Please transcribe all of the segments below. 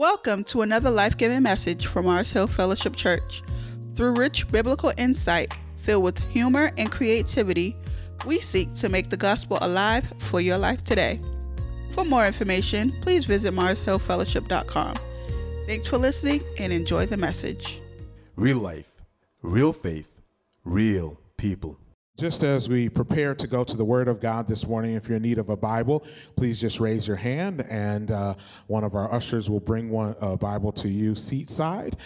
Welcome to another life giving message from Mars Hill Fellowship Church. Through rich biblical insight filled with humor and creativity, we seek to make the gospel alive for your life today. For more information, please visit marshillfellowship.com. Thanks for listening and enjoy the message. Real life, real faith, real people. Just as we prepare to go to the Word of God this morning, if you're in need of a Bible, please just raise your hand, and uh, one of our ushers will bring one a Bible to you seat side.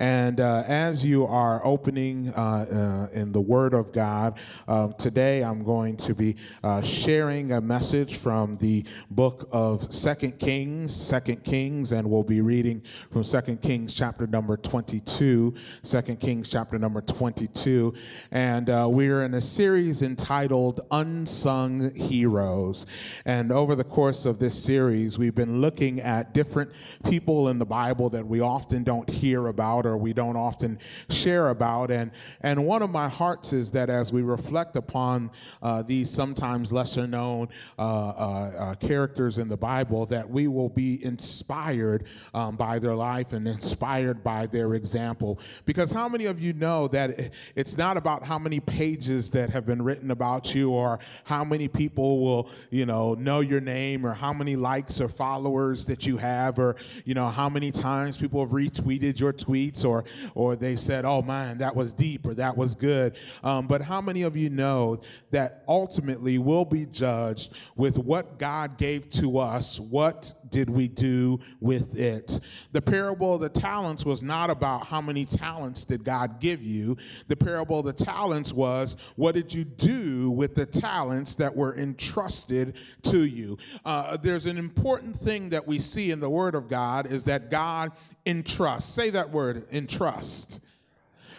And uh, as you are opening uh, uh in the Word of God, uh, today I'm going to be uh, sharing a message from the book of Second Kings, Second Kings, and we'll be reading from Second Kings chapter number 22, Second Kings chapter number 22, and we're in a series entitled Unsung Heroes. And over the course of this series, we've been looking at different people in the Bible that we often don't hear about or we don't often share about. And, and one of my hearts is that as we reflect upon uh, these sometimes lesser known uh, uh, uh characters in the Bible, that we will be inspired um, by their life and inspired by their example. Because how many of you know that it's not about how many pages that have been written about you or how many people will, you know, know your name or how many likes or followers that you have or, you know, how many times people have retweeted your tweets or, or they said, oh man, that was deep or that was good. Um, but how many of you know that ultimately we'll be judged with what God gave to us? What did we do with it? The parable of the talents was not about how many talents did God give you. The parable of the talents was what did you do with the talents that were entrusted to you? Uh, there's an important thing that we see in the Word of God is that God entrusts. Say that word, entrust.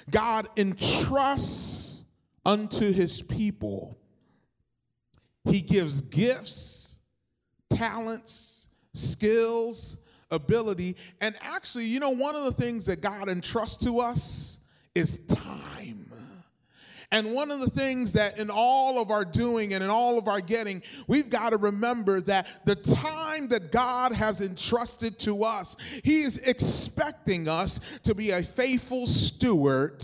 God entrusts unto his people. He gives gifts, talents, skills, ability. And actually, you know, one of the things that God entrusts to us is time. And one of the things that in all of our doing and in all of our getting, we've got to remember that the time that God has entrusted to us, He is expecting us to be a faithful steward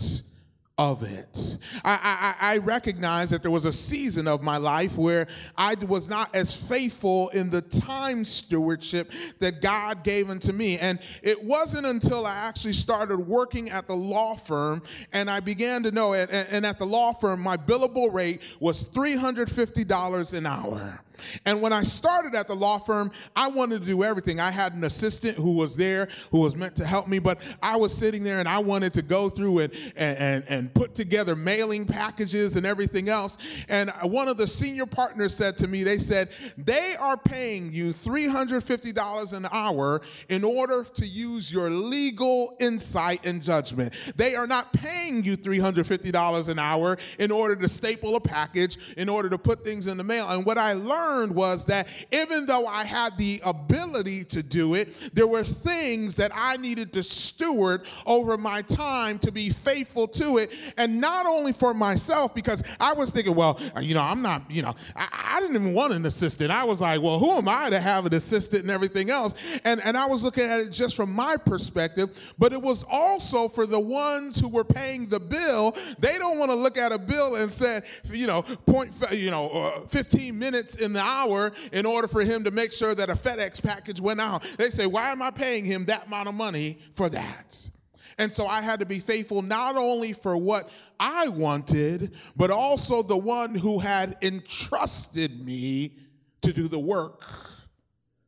of it. I, I, I, recognize that there was a season of my life where I was not as faithful in the time stewardship that God gave unto me. And it wasn't until I actually started working at the law firm and I began to know it. And, and at the law firm, my billable rate was $350 an hour. And when I started at the law firm, I wanted to do everything. I had an assistant who was there who was meant to help me, but I was sitting there and I wanted to go through and, and, and put together mailing packages and everything else. And one of the senior partners said to me, they said, they are paying you $350 an hour in order to use your legal insight and judgment. They are not paying you $350 an hour in order to staple a package, in order to put things in the mail. And what I learned learned was that even though I had the ability to do it, there were things that I needed to steward over my time to be faithful to it. And not only for myself, because I was thinking, well, you know, I'm not, you know, I, I didn't even want an assistant. I was like, well, who am I to have an assistant and everything else? And, and I was looking at it just from my perspective, but it was also for the ones who were paying the bill. They don't want to look at a bill and say, you know, point, you know, uh, 15 minutes in the the hour in order for him to make sure that a FedEx package went out. They say, Why am I paying him that amount of money for that? And so I had to be faithful not only for what I wanted, but also the one who had entrusted me to do the work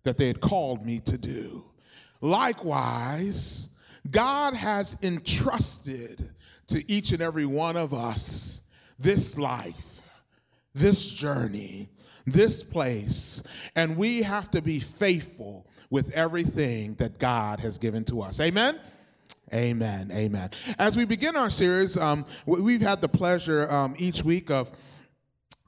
that they had called me to do. Likewise, God has entrusted to each and every one of us this life, this journey, this place, and we have to be faithful with everything that God has given to us. Amen? Amen. Amen. As we begin our series, um, we've had the pleasure um, each week of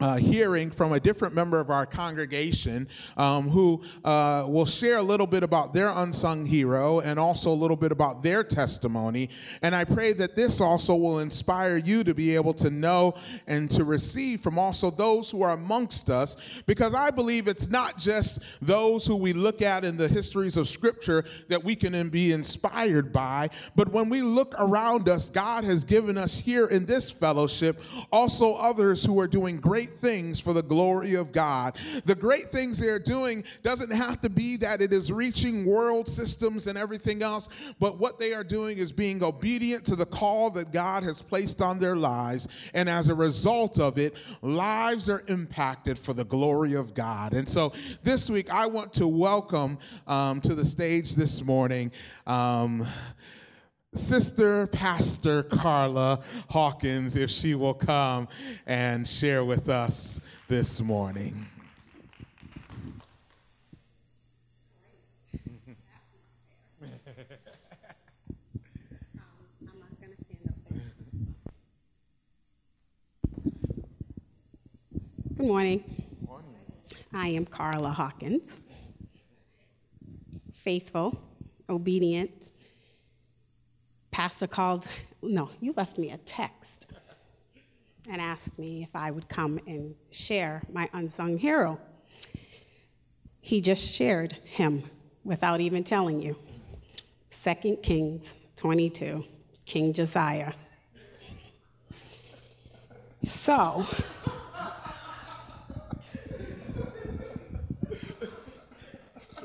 uh, hearing from a different member of our congregation um, who uh, will share a little bit about their unsung hero and also a little bit about their testimony. And I pray that this also will inspire you to be able to know and to receive from also those who are amongst us, because I believe it's not just those who we look at in the histories of Scripture that we can be inspired by, but when we look around us, God has given us here in this fellowship also others who are doing great things for the glory of God. The great things they're doing doesn't have to be that it is reaching world systems and everything else, but what they are doing is being obedient to the call that God has placed on their lives. And as a result of it, lives are impacted for the glory of God. And so this week, I want to welcome um, to the stage this morning. Um, Sister Pastor Carla Hawkins, if she will come and share with us this morning. Good morning. I am Carla Hawkins. Faithful, obedient, pastor called, no, you left me a text and asked me if I would come and share my unsung hero. He just shared him without even telling you. 2 Kings 22, King Josiah. So,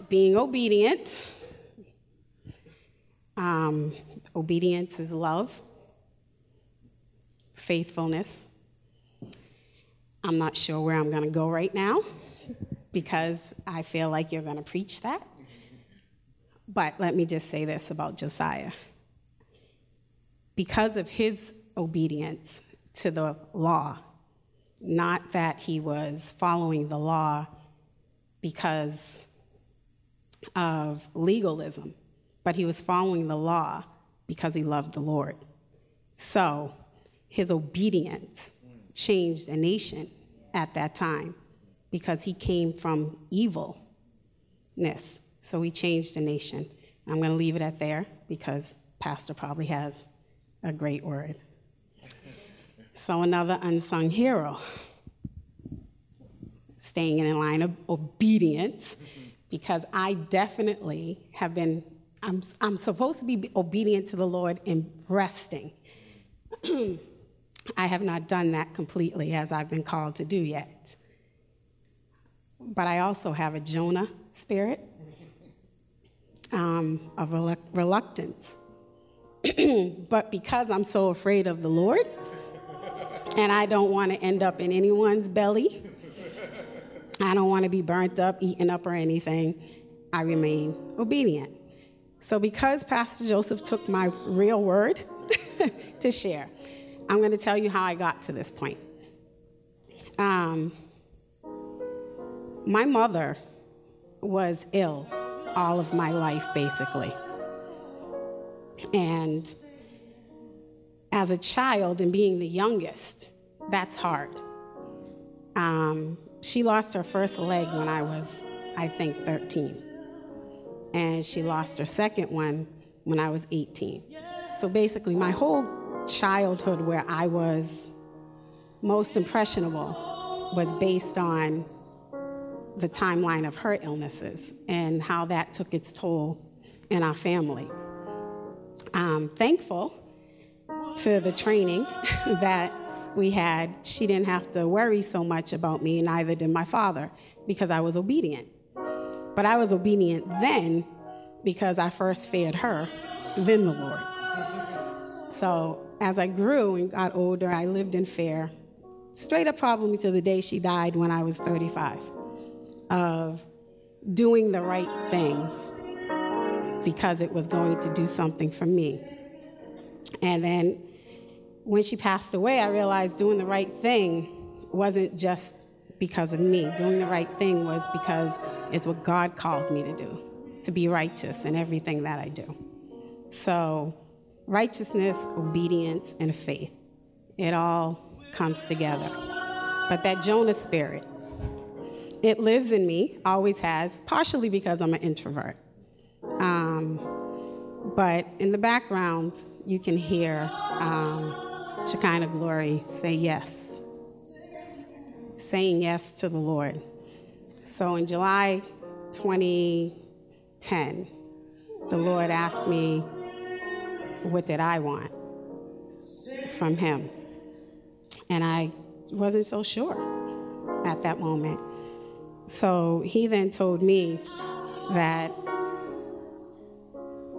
being obedient, um, Obedience is love, faithfulness. I'm not sure where I'm going to go right now because I feel like you're going to preach that. But let me just say this about Josiah. Because of his obedience to the law, not that he was following the law because of legalism, but he was following the law because he loved the Lord. So his obedience changed a nation at that time because he came from evilness. So he changed the nation. I'm going to leave it at there because Pastor probably has a great word. So another unsung hero, staying in a line of obedience, because I definitely have been I'm, I'm supposed to be obedient to the Lord in resting. I have not done that completely as I've been called to do yet. But I also have a Jonah spirit um, of reluctance. but because I'm so afraid of the Lord, and I don't want to end up in anyone's belly, I don't want to be burnt up, eaten up, or anything, I remain obedient. So, because Pastor Joseph took my real word to share, I'm going to tell you how I got to this point. Um, my mother was ill all of my life, basically. And as a child and being the youngest, that's hard. Um, she lost her first leg when I was, I think, 13 and she lost her second one when I was 18. So basically, my whole childhood, where I was most impressionable, was based on the timeline of her illnesses and how that took its toll in our family. I'm thankful to the training that we had. She didn't have to worry so much about me, neither did my father, because I was obedient. But I was obedient then because I first feared her, then the Lord. So as I grew and got older, I lived in fear, straight up probably until the day she died when I was 35, of doing the right thing because it was going to do something for me. And then when she passed away, I realized doing the right thing wasn't just because of me. Doing the right thing was because it's what God called me to do, to be righteous in everything that I do. So, righteousness, obedience, and faith, it all comes together. but that Jonah spirit, it lives in me, always has, partially because I'm an introvert. Um, but in the background, you can hear um, Shekinah Glory say yes, saying yes to the Lord. So in July 2010, the Lord asked me, What did I want from Him? And I wasn't so sure at that moment. So He then told me that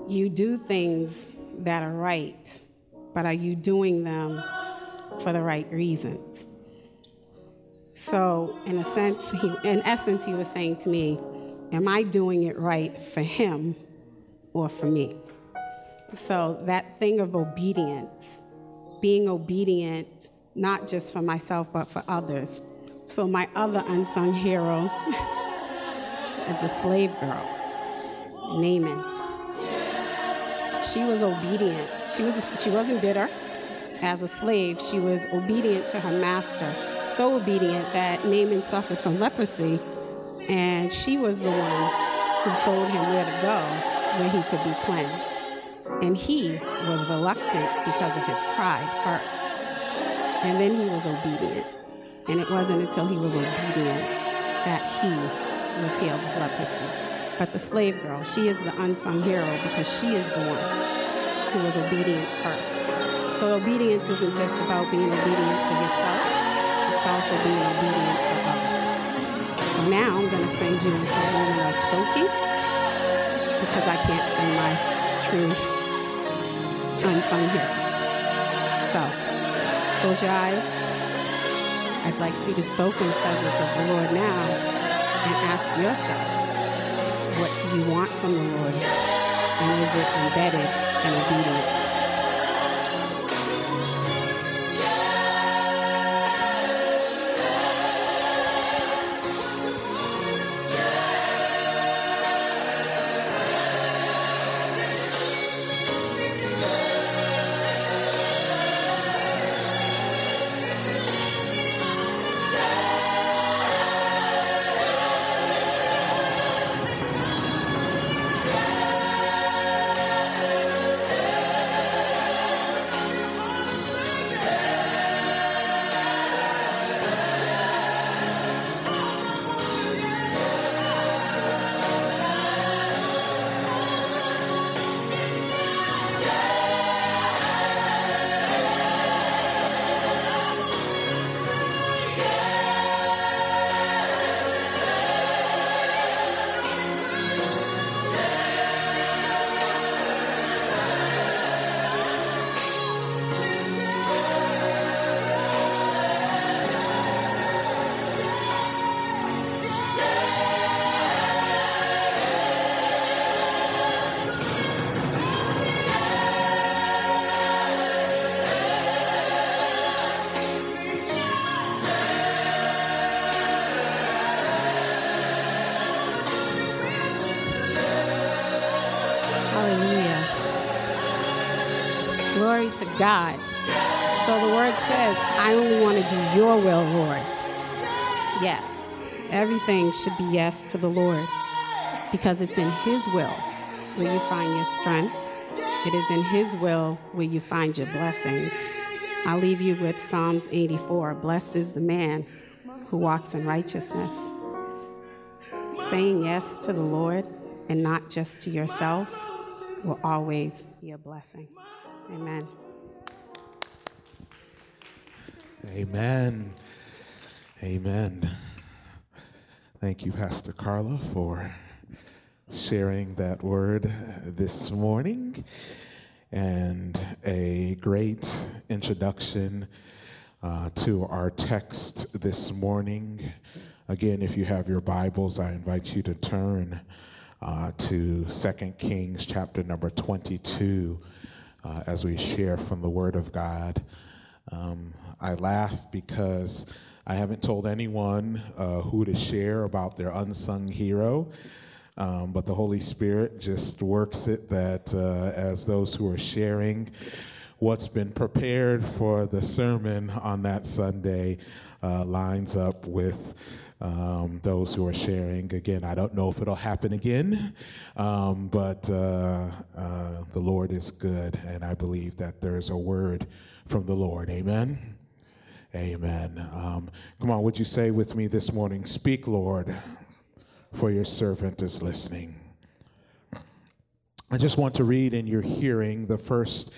you do things that are right, but are you doing them for the right reasons? So, in a sense, he, in essence, he was saying to me, Am I doing it right for him or for me? So, that thing of obedience, being obedient, not just for myself, but for others. So, my other unsung hero is the slave girl, Naaman. She was obedient. She, was, she wasn't bitter. As a slave, she was obedient to her master, so obedient that Naaman suffered from leprosy and she was the one who told him where to go where he could be cleansed. And he was reluctant because of his pride first. And then he was obedient. And it wasn't until he was obedient that he was healed of leprosy. But the slave girl, she is the unsung hero because she is the one who was obedient first. So obedience isn't just about being obedient for yourself, also being obedient for others. So now I'm going to send you into a moment of soaking because I can't sing my true unsung here. So close your eyes. I'd like you to soak in the presence of the Lord now and ask yourself, what do you want from the Lord? And is it embedded in obedience? God. So the word says, I only want to do your will, Lord. Yes, everything should be yes to the Lord because it's in His will where you find your strength. It is in His will where you find your blessings. I'll leave you with Psalms 84 Blessed is the man who walks in righteousness. Saying yes to the Lord and not just to yourself will always be a blessing. Amen. Amen. Amen. Thank you, Pastor Carla, for sharing that word this morning and a great introduction uh, to our text this morning. Again, if you have your Bibles, I invite you to turn uh, to 2 Kings chapter number 22 uh, as we share from the Word of God. Um, I laugh because I haven't told anyone uh, who to share about their unsung hero. Um, but the Holy Spirit just works it that uh, as those who are sharing what's been prepared for the sermon on that Sunday, uh, lines up with um, those who are sharing. Again, I don't know if it'll happen again, um, but uh, uh, the Lord is good, and I believe that there's a word from the Lord. Amen. Amen. Um, come on, would you say with me this morning, Speak, Lord, for your servant is listening. I just want to read in your hearing the first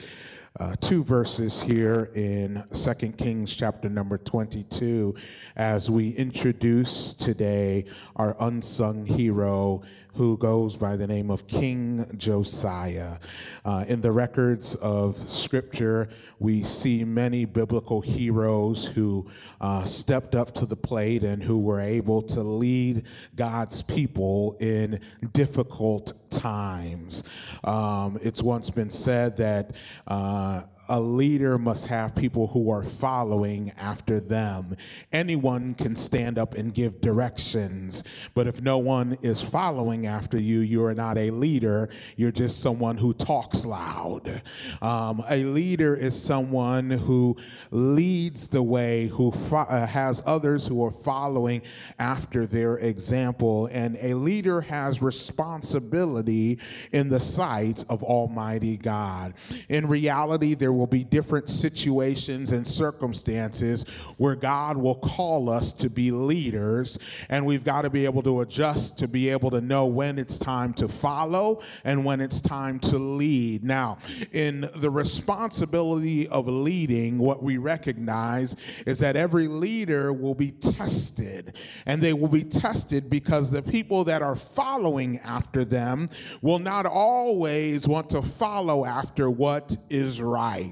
uh, two verses here in Second Kings chapter number 22 as we introduce today our unsung hero who goes by the name of King Josiah. Uh, in the records of Scripture, we see many biblical heroes who uh, stepped up to the plate and who were able to lead God's people in difficult times. Um, it's once been said that uh, a leader must have people who are following after them. Anyone can stand up and give directions, but if no one is following after you, you are not a leader. You're just someone who talks loud. Um, a leader is someone who leads the way, who fo- uh, has others who are following after their example, and a leader has responsibility in the sight of Almighty God. In reality, there will be different situations and circumstances where God will call us to be leaders, and we've got to be able to adjust to be able to know when it's time to follow and when it's time to lead. Now, in the responsibility of leading, what we recognize is that every leader will be tested, and they will be tested because the people that are following after them will not always want to follow after what is right.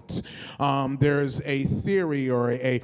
Um, there's a theory or a,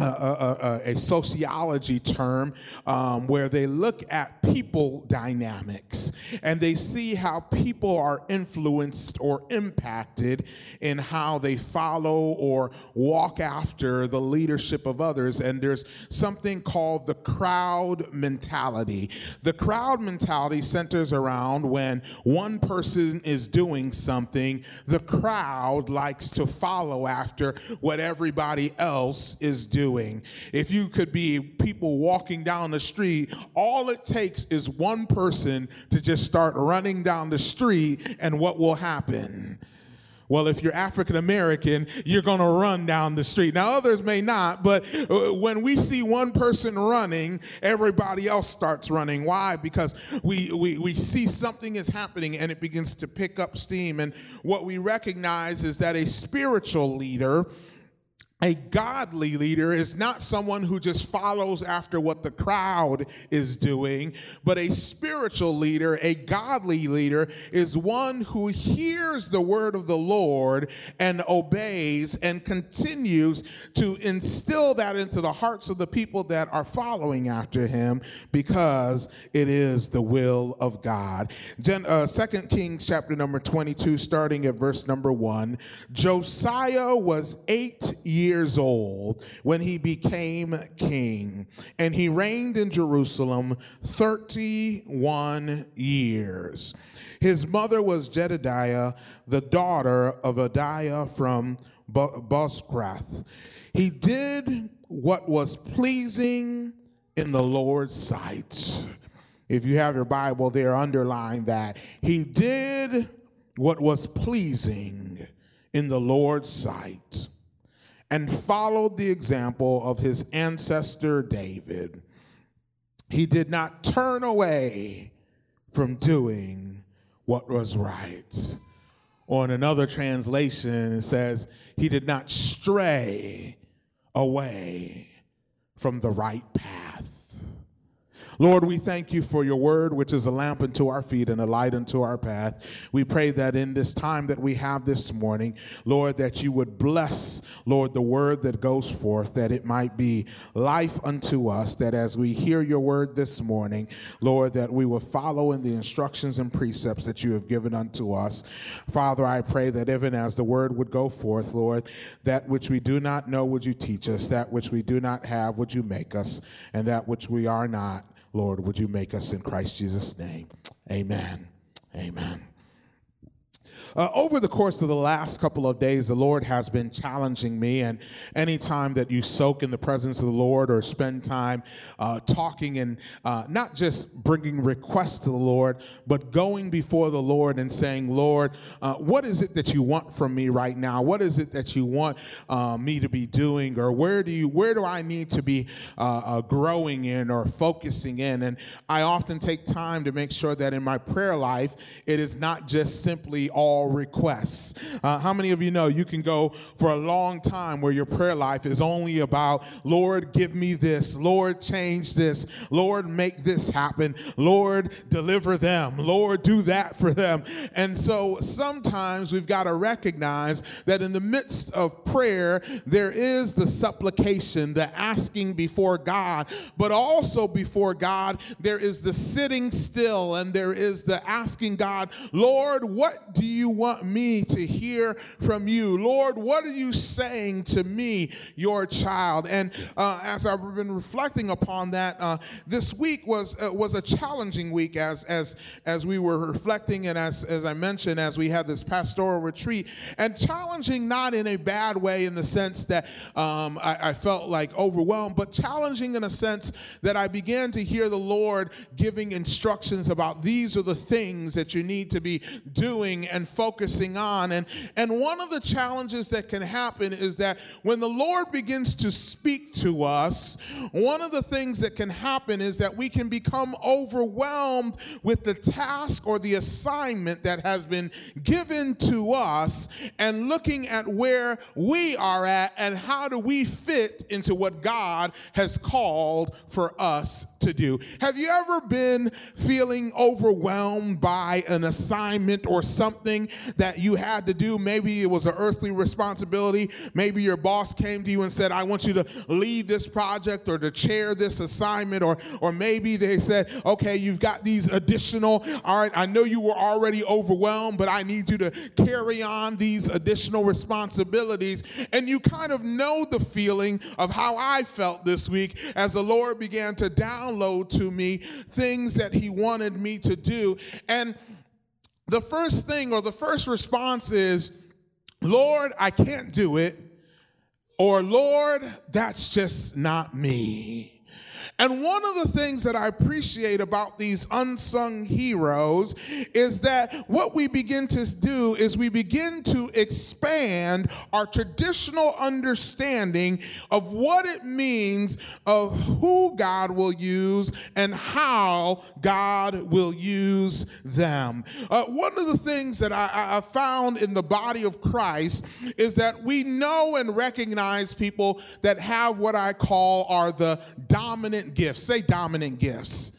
a, sociology term um, where they look at people dynamics and they see how people are influenced or impacted in how they follow or walk after the leadership of others. And there's something called the crowd mentality. The crowd mentality centers around when one person is doing something, the crowd likes to follow after what everybody else is doing doing. If you could be people walking down the street, all it takes is one person to just start running down the street, and what will happen? Well, if you're African American, you're going to run down the street. Now, others may not, but uh, when we see one person running, everybody else starts running. Why? Because we, we, we see something is happening and it begins to pick up steam. And what we recognize is that a spiritual leader a godly leader is not someone who just follows after what the crowd is doing, but a spiritual leader, a godly leader, is one who hears the word of the Lord and obeys and continues to instill that into the hearts of the people that are following after him because it is the will of God. Gen, uh, 2 Kings chapter number 22, starting at verse number 1. Josiah was eight years years old when he became king, and he reigned in Jerusalem 31 years. His mother was Jedidiah, the daughter of Adaiah from Bozrath. He did what was pleasing in the Lord's sight. If you have your Bible there, underline that. He did what was pleasing in the Lord's sight and followed the example of his ancestor David. He did not turn away from doing what was right. Or in another translation, it says, he did not stray away from the right path. Lord, we thank you for your word, which is a lamp unto our feet and a light unto our path. We pray that in this time that we have this morning, Lord, that you would bless, Lord, the word that goes forth, that it might be life unto us, that as we hear your word this morning, Lord, that we will follow in the instructions and precepts that you have given unto us. Father, I pray that even as the word would go forth, Lord, that which we do not know would you teach us, that which we do not have would you make us, and that which we are not, Lord, would you make us in Christ Jesus' name? Amen. Amen. Uh, over the course of the last couple of days, the Lord has been challenging me. And anytime that you soak in the presence of the Lord or spend time uh, talking and uh, not just bringing requests to the Lord, but going before the Lord and saying, Lord, uh, what is it that you want from me right now? What is it that you want uh, me to be doing? Or where do you, where do I need to be uh, growing in or focusing in? And I often take time to make sure that in my prayer life, it is not just simply all all requests. Uh, how many of you know you can go for a long time where your prayer life is only about, Lord, give me this, Lord, change this, Lord, make this happen, Lord, deliver them, Lord, do that for them. And so sometimes we've got to recognize that in the midst of prayer, there is the supplication, the asking before God, but also before God, there is the sitting still and there is the asking God, Lord, what do you want me to hear from you? Lord, what are you saying to me, your child? And uh, as I've been reflecting upon that, uh, this week was uh, was a challenging week as as as we were reflecting and as as I mentioned, as we had this pastoral retreat, and challenging not in a bad way in the sense that um, I, I felt like overwhelmed, but challenging in a sense that I began to hear the Lord giving instructions about these are the things that you need to be doing and focusing on. And, and one of the challenges that can happen is that when the Lord begins to speak to us, one of the things that can happen is that we can become overwhelmed with the task or the assignment that has been given to us and looking at where we are at and how do we fit into what God has called for us to do. Have you ever been feeling overwhelmed by an assignment or something that you had to do. Maybe it was an earthly responsibility. Maybe your boss came to you and said, I want you to lead this project or to chair this assignment. Or, or maybe they said, okay, you've got these additional, all right, I know you were already overwhelmed, but I need you to carry on these additional responsibilities. And you kind of know the feeling of how I felt this week as the Lord began to download to me things that He wanted me to do. And the first thing or the first response is, Lord, I can't do it, or Lord, that's just not me. And one of the things that I appreciate about these unsung heroes is that what we begin to do is we begin to expand our traditional understanding of what it means of who God will use and how God will use them. Uh, one of the things that I, I found in the body of Christ is that we know and recognize people that have what I call are the dominant gifts. Say dominant gifts.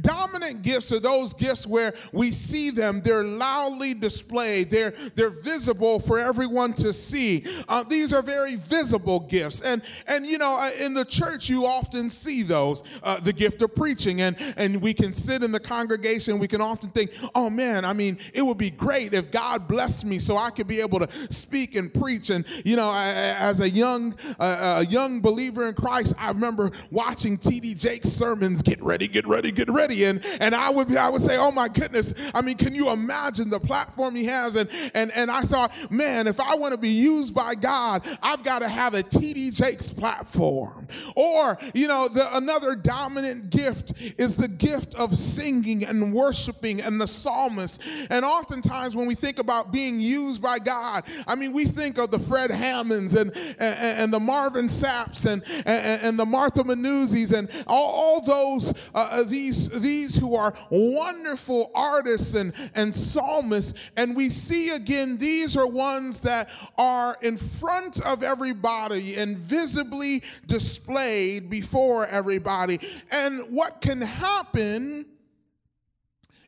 Dominant gifts are those gifts where we see them, they're loudly displayed, they're, they're visible for everyone to see. Uh, these are very visible gifts. And, and you know, uh, in the church, you often see those uh, the gift of preaching. And, and we can sit in the congregation, we can often think, oh man, I mean, it would be great if God blessed me so I could be able to speak and preach. And, you know, as a young, uh, a young believer in Christ, I remember watching T.D. Jakes' sermons get ready, get ready, get ready ready. And, and I would I would say, oh my goodness, I mean, can you imagine the platform he has? And and and I thought, man, if I want to be used by God, I've got to have a TD Jakes platform. Or, you know, the, another dominant gift is the gift of singing and worshiping and the psalmist. And oftentimes when we think about being used by God, I mean, we think of the Fred Hammonds and, and, and the Marvin Sapps and, and, and the Martha Munizzis and all, all those, uh, uh these these, who are wonderful artists and, and psalmists. And we see again, these are ones that are in front of everybody and visibly displayed before everybody. And what can happen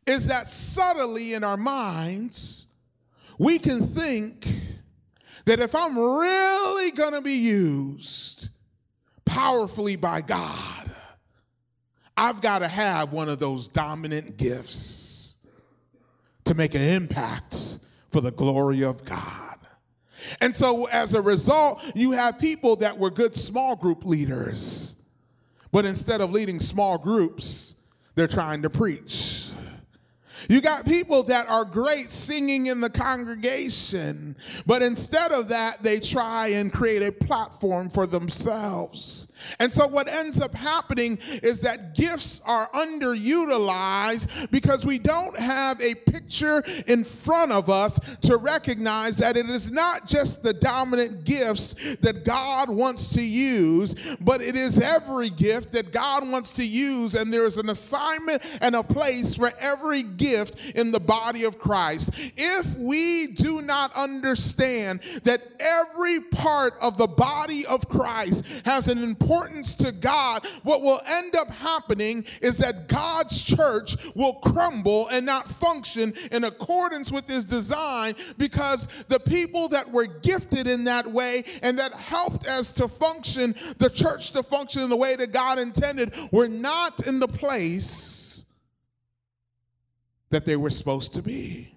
is that subtly in our minds, we can think that if I'm really going to be used powerfully by God, I've got to have one of those dominant gifts to make an impact for the glory of God. And so, as a result, you have people that were good small group leaders, but instead of leading small groups, they're trying to preach. You got people that are great singing in the congregation, but instead of that, they try and create a platform for themselves. And so, what ends up happening is that gifts are underutilized because we don't have a picture in front of us to recognize that it is not just the dominant gifts that God wants to use, but it is every gift that God wants to use. And there is an assignment and a place for every gift in the body of Christ. If we do not understand that every part of the body of Christ has an importance to God, what will end up happening is that God's church will crumble and not function in accordance with his design because the people that were gifted in that way and that helped us to function, the church to function in the way that God intended, were not in the place that they were supposed to be.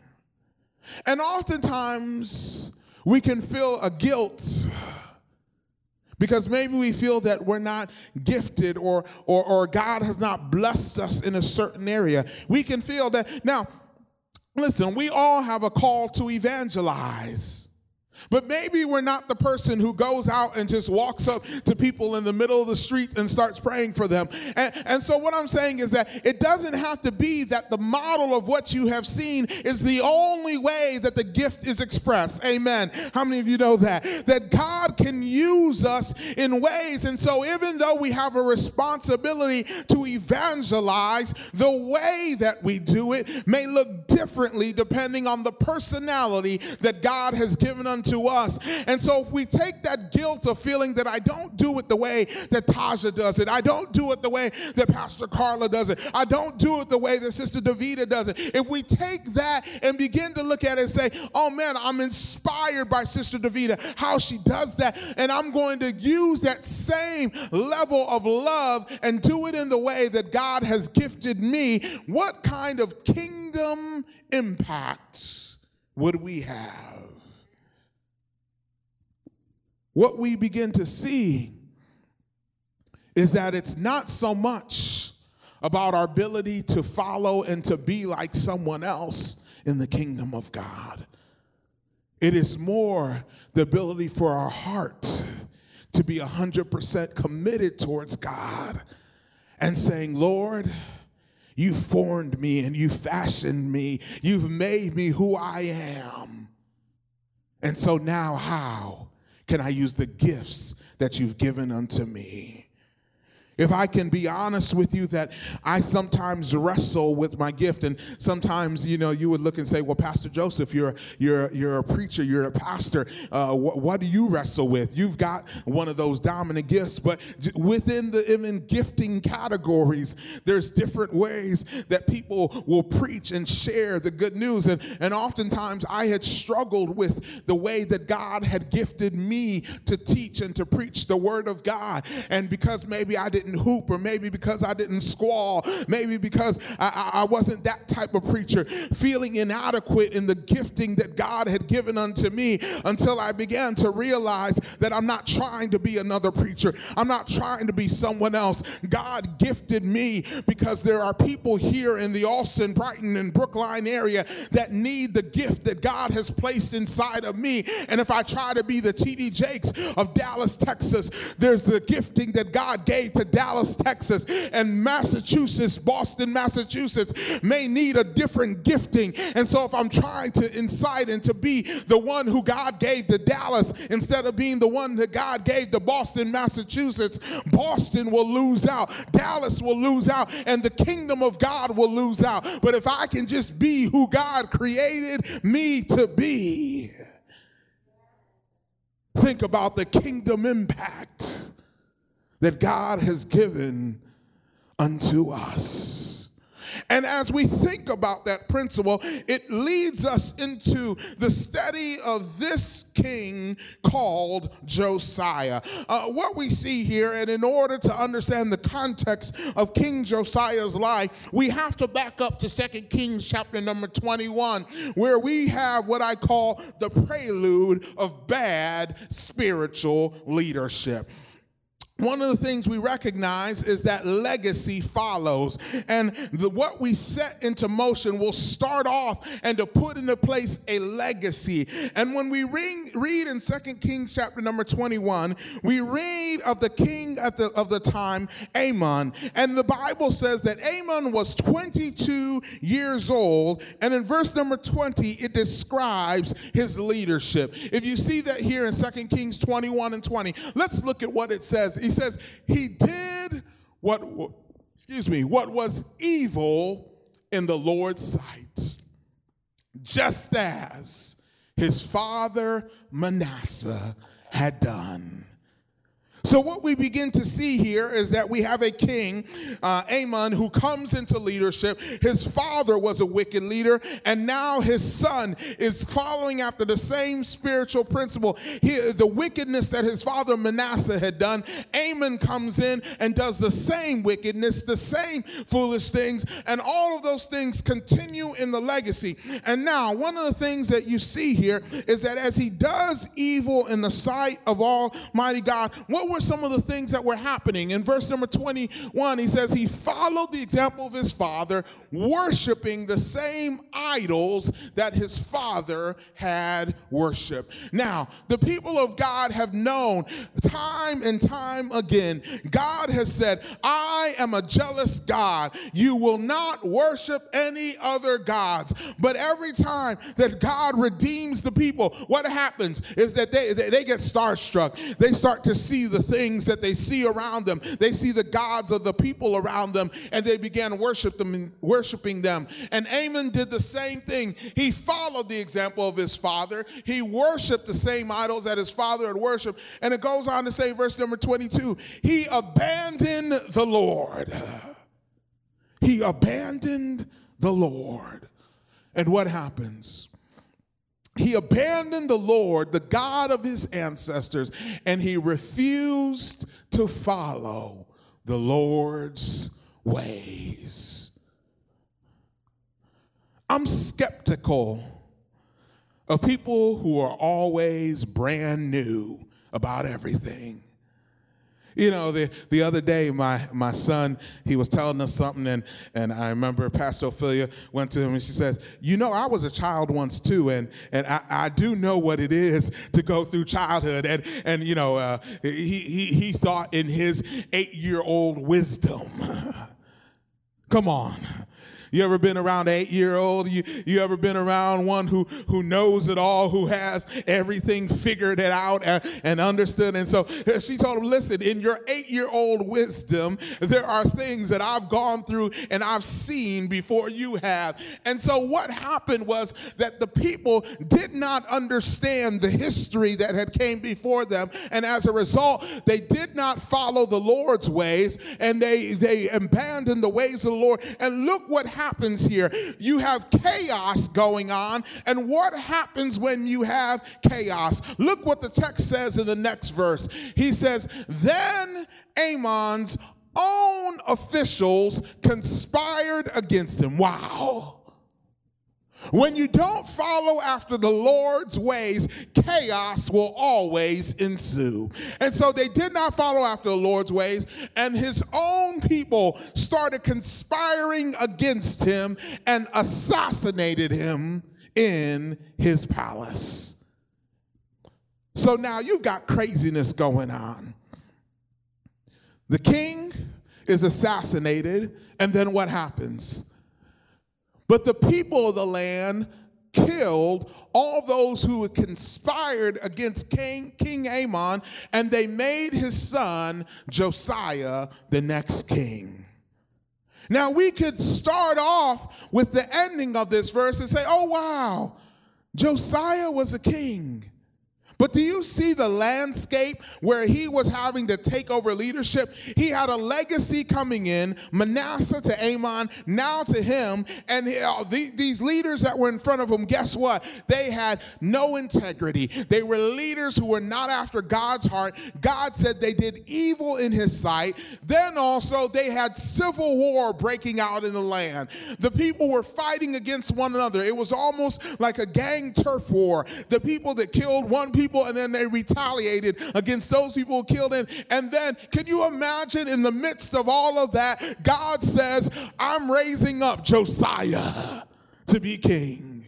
And oftentimes we can feel a guilt because maybe we feel that we're not gifted or, or, or God has not blessed us in a certain area. We can feel that. Now, listen, we all have a call to evangelize. But maybe we're not the person who goes out and just walks up to people in the middle of the street and starts praying for them. And, and so, what I'm saying is that it doesn't have to be that the model of what you have seen is the only way that the gift is expressed. Amen. How many of you know that? That God can use us in ways. And so, even though we have a responsibility to evangelize, the way that we do it may look differently depending on the personality that God has given unto to us. And so if we take that guilt of feeling that I don't do it the way that Taja does it, I don't do it the way that Pastor Carla does it, I don't do it the way that Sister Davida does it. If we take that and begin to look at it and say, oh man, I'm inspired by Sister Davida, how she does that, and I'm going to use that same level of love and do it in the way that God has gifted me, what kind of kingdom impact would we have? What we begin to see is that it's not so much about our ability to follow and to be like someone else in the kingdom of God. It is more the ability for our heart to be 100% committed towards God and saying, Lord, you formed me and you fashioned me. You've made me who I am. And so now, how? Can I use the gifts that you've given unto me? If I can be honest with you, that I sometimes wrestle with my gift, and sometimes you know you would look and say, "Well, Pastor Joseph, you're you're you're a preacher, you're a pastor. Uh, wh- what do you wrestle with? You've got one of those dominant gifts, but within the even gifting categories, there's different ways that people will preach and share the good news, and and oftentimes I had struggled with the way that God had gifted me to teach and to preach the Word of God, and because maybe I didn't didn't hoop, or maybe because I didn't squall, maybe because I, I, wasn't that type of preacher, feeling inadequate in the gifting that God had given unto me until I began to realize that I'm not trying to be another preacher. I'm not trying to be someone else. God gifted me because there are people here in the Allston, Brighton, and Brookline area that need the gift that God has placed inside of me. And if I try to be the TD Jakes of Dallas, Texas, there's the gifting that God gave to Dallas, Texas, and Massachusetts, Boston, Massachusetts may need a different gifting. And so, if I'm trying to incite and to be the one who God gave to Dallas instead of being the one that God gave to Boston, Massachusetts, Boston will lose out, Dallas will lose out, and the kingdom of God will lose out. But if I can just be who God created me to be, think about the kingdom impact that God has given unto us. And as we think about that principle, it leads us into the study of this king called Josiah. Uh, what we see here, and in order to understand the context of King Josiah's life, we have to back up to 2 Kings chapter number 21, where we have what I call the prelude of bad spiritual leadership. One of the things we recognize is that legacy follows. And the, what we set into motion will start off and to put into place a legacy. And when we read, read in 2 Kings chapter number 21, we read of the king at the, of the time, Amon. And the Bible says that Amon was 22 years old. And in verse number 20, it describes his leadership. If you see that here in 2 Kings 21 and 20, let's look at what it says he says, He did what, excuse me, what was evil in the Lord's sight, just as his father Manasseh had done. So, what we begin to see here is that we have a king, uh, Amon, who comes into leadership. His father was a wicked leader, and now his son is following after the same spiritual principle. He, the wickedness that his father Manasseh had done, Amon comes in and does the same wickedness, the same foolish things, and all of those things continue in the legacy. And now, one of the things that you see here is that as he does evil in the sight of Almighty God, what were some of the things that were happening? In verse number 21, he says, He followed the example of his father, worshiping the same idols that his father had worshiped. Now, the people of God have known time and time again, God has said, I am a jealous God. You will not worship any other gods. But every time that God redeems the people, what happens is that they, they, get starstruck. They start to see the the things that they see around them. They see the gods of the people around them, and they began worship them, worshiping them. And Amon did the same thing. He followed the example of his father. He worshiped the same idols that his father had worshiped. And it goes on to say, verse number 22, he abandoned the Lord. He abandoned the Lord. And what happens? He abandoned the Lord, the God of his ancestors, and he refused to follow the Lord's ways. I'm skeptical of people who are always brand new about everything. You know, the, the other day, my, my son, he was telling us something, and, and I remember Pastor Ophelia went to him and she says, You know, I was a child once too, and, and I, I do know what it is to go through childhood. And, and you know, uh, he, he, he thought in his eight year old wisdom, Come on. You ever been around an eight year old? You, you ever been around one who, who knows it all, who has everything figured it out and, understood? And so uh, she told him, listen, in your eight year old wisdom, there are things that I've gone through and I've seen before you have. And so what happened was that the people did not understand the history that had came before them. And as a result, they did not follow the Lord's ways and they, they abandoned the ways of the Lord. And look what happens here? You have chaos going on. And what happens when you have chaos? Look what the text says in the next verse. He says, Then Amon's own officials conspired against him. Wow. When you don't follow after the Lord's ways, chaos will always ensue. And so they did not follow after the Lord's ways, and his own people started conspiring against him and assassinated him in his palace. So now you've got craziness going on. The king is assassinated, and then what happens? But the people of the land killed all those who had conspired against King, King Amon, and they made his son Josiah the next king. Now, we could start off with the ending of this verse and say, oh, wow, Josiah was a king. But do you see the landscape where he was having to take over leadership? He had a legacy coming in, Manasseh to Amon, now to him. And these leaders that were in front of him, guess what? They had no integrity. They were leaders who were not after God's heart. God said they did evil in his sight. Then also, they had civil war breaking out in the land. The people were fighting against one another. It was almost like a gang turf war. The people that killed one people and then they retaliated against those people who killed him. And then, can you imagine in the midst of all of that, God says, I'm raising up Josiah to be king.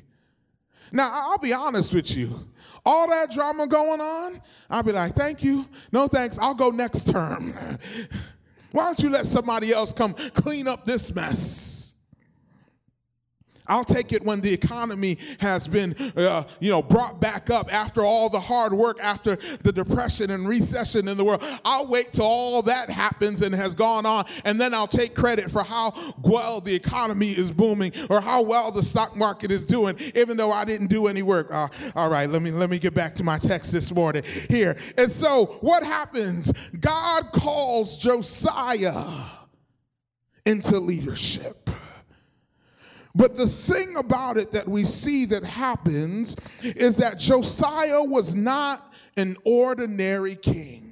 Now, I'll be honest with you. All that drama going on, I'll be like, thank you. No thanks. I'll go next term. Why don't you let somebody else come clean up this mess? I'll take it when the economy has been, uh, you know, brought back up after all the hard work, after the depression and recession in the world. I'll wait till all that happens and has gone on, and then I'll take credit for how well the economy is booming or how well the stock market is doing, even though I didn't do any work. Uh, all right, let me let me get back to my text this morning here. And so, what happens? God calls Josiah into leadership. But the thing about it that we see that happens is that Josiah was not an ordinary king.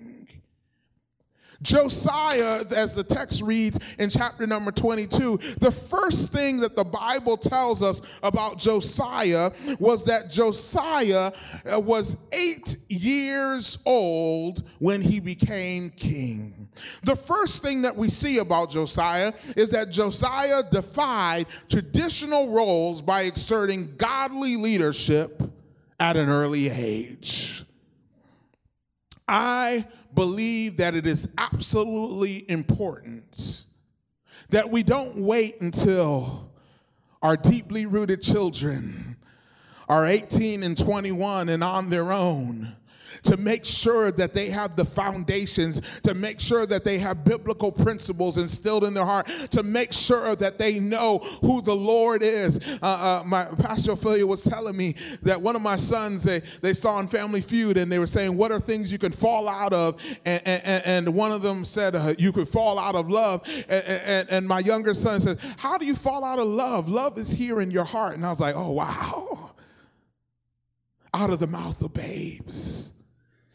Josiah, as the text reads in chapter number 22, the first thing that the Bible tells us about Josiah was that Josiah uh, was eight years old when he became king. The first thing that we see about Josiah is that Josiah defied traditional roles by exerting godly leadership at an early age. I believe that it is absolutely important that we don't wait until our deeply rooted children are 18 and 21 and on their own to make sure that they have the foundations, to make sure that they have biblical principles instilled in their heart, to make sure that they know who the Lord is. Uh, uh, my pastor Ophelia was telling me that one of my sons they they saw in Family Feud and they were saying, "What are things you can fall out of?" And, and, and one of them said, uh, "You could fall out of love." And, and, and my younger son said, "How do you fall out of love? Love is here in your heart." And I was like, "Oh wow." Out of the mouth of babes.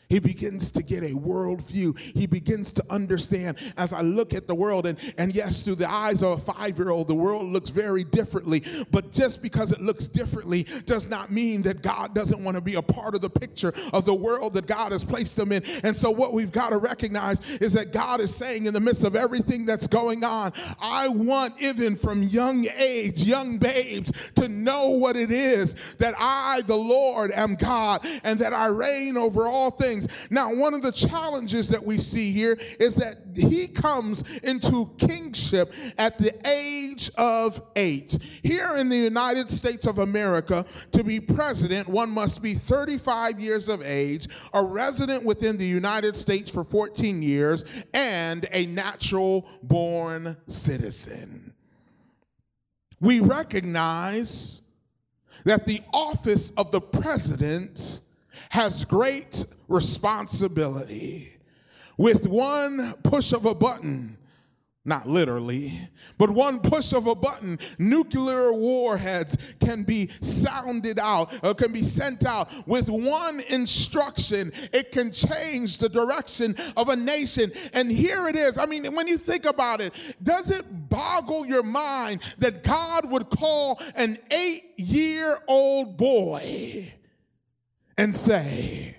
He begins to get a worldview. He begins to understand as I look at the world, and, and yes, through the eyes of a five year old, the world looks very differently. But just because it looks differently does not mean that God doesn't want to be a part of the picture of the world that God has placed them in. And so, what we've got to recognize is that God is saying, in the midst of everything that's going on, I want, even from young age, young babes, to know what it is that I, the Lord, am God and that I reign over all things things. Now, one of the challenges that we see here is that he comes into kingship at the age of eight. Here in the United States of America, to be president, one must be 35 years of age, a resident within the United States for 14 years, and a natural born citizen. We recognize that the office of the president has great responsibility. With one push of a button, not literally, but one push of a button, nuclear warheads can be sounded out or can be sent out. With one instruction, it can change the direction of a nation. And here it is. I mean, when you think about it, does it boggle your mind that God would call an eight year old boy and say,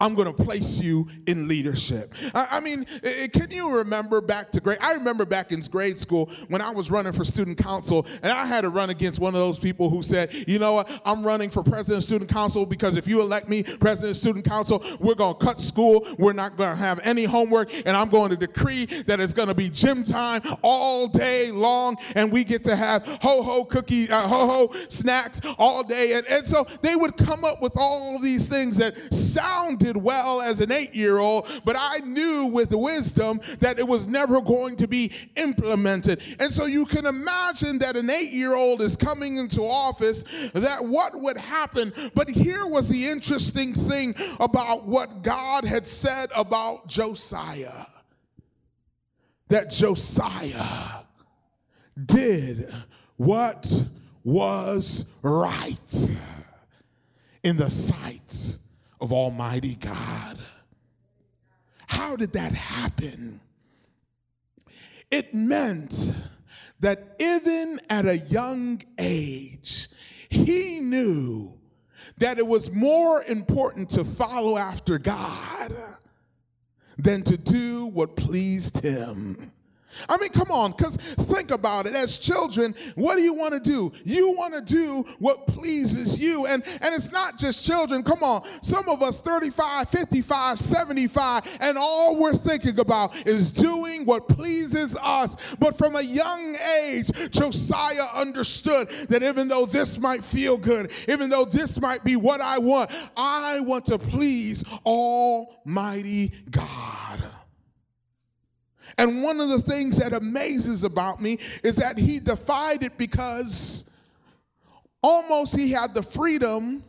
I'm going to place you in leadership. I, I mean, can you remember back to grade? I remember back in grade school when I was running for student council, and I had to run against one of those people who said, "You know what? I'm running for president of student council because if you elect me president of student council, we're going to cut school. We're not going to have any homework, and I'm going to decree that it's going to be gym time all day long, and we get to have ho ho cookie, uh, ho ho snacks all day." And, and so they would come up with all these things that sounded well as an eight year old, but I knew with wisdom that it was never going to be implemented. And so you can imagine that an eight year old is coming into office, that what would happen. But here was the interesting thing about what God had said about Josiah that Josiah did what was right in the sight of Almighty God. How did that happen? It meant that even at a young age, he knew that it was more important to follow after God than to do what pleased him. I mean, come on, because think about it. As children, what do you want to do? You want to do what pleases you. And, and it's not just children. Come on. Some of us, 35, 55, 75, and all we're thinking about is doing what pleases us. But from a young age, Josiah understood that even though this might feel good, even though this might be what I want, I want to please Almighty God. And one of the things that amazes about me is that he defied it because almost he had the freedom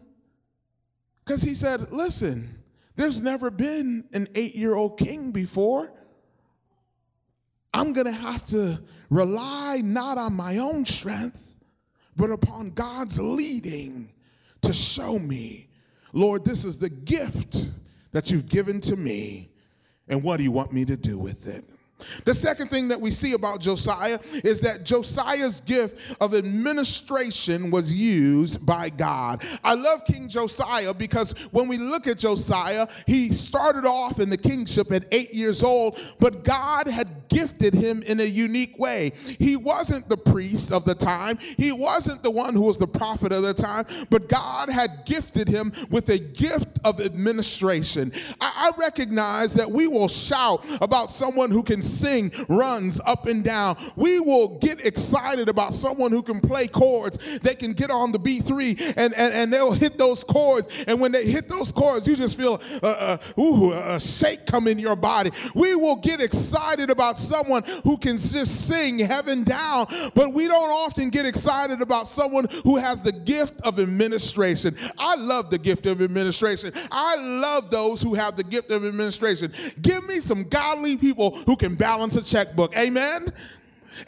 because he said, Listen, there's never been an eight year old king before. I'm going to have to rely not on my own strength, but upon God's leading to show me, Lord, this is the gift that you've given to me, and what do you want me to do with it? The second thing that we see about Josiah is that Josiah's gift of administration was used by God. I love King Josiah because when we look at Josiah, he started off in the kingship at eight years old, but God had gifted him in a unique way. He wasn't the priest of the time, he wasn't the one who was the prophet of the time, but God had gifted him with a gift of administration. I, I recognize that we will shout about someone who can sing runs up and down. We will get excited about someone who can play chords. They can get on the B3 and, and, and they'll hit those chords. And when they hit those chords, you just feel ooh, a shake come in your body. We will get excited about someone who can just sing heaven down, but we don't often get excited about someone who has the gift of administration. I love the gift of administration. I love those who have the gift of administration. Give me some godly people who can balance a checkbook. Amen.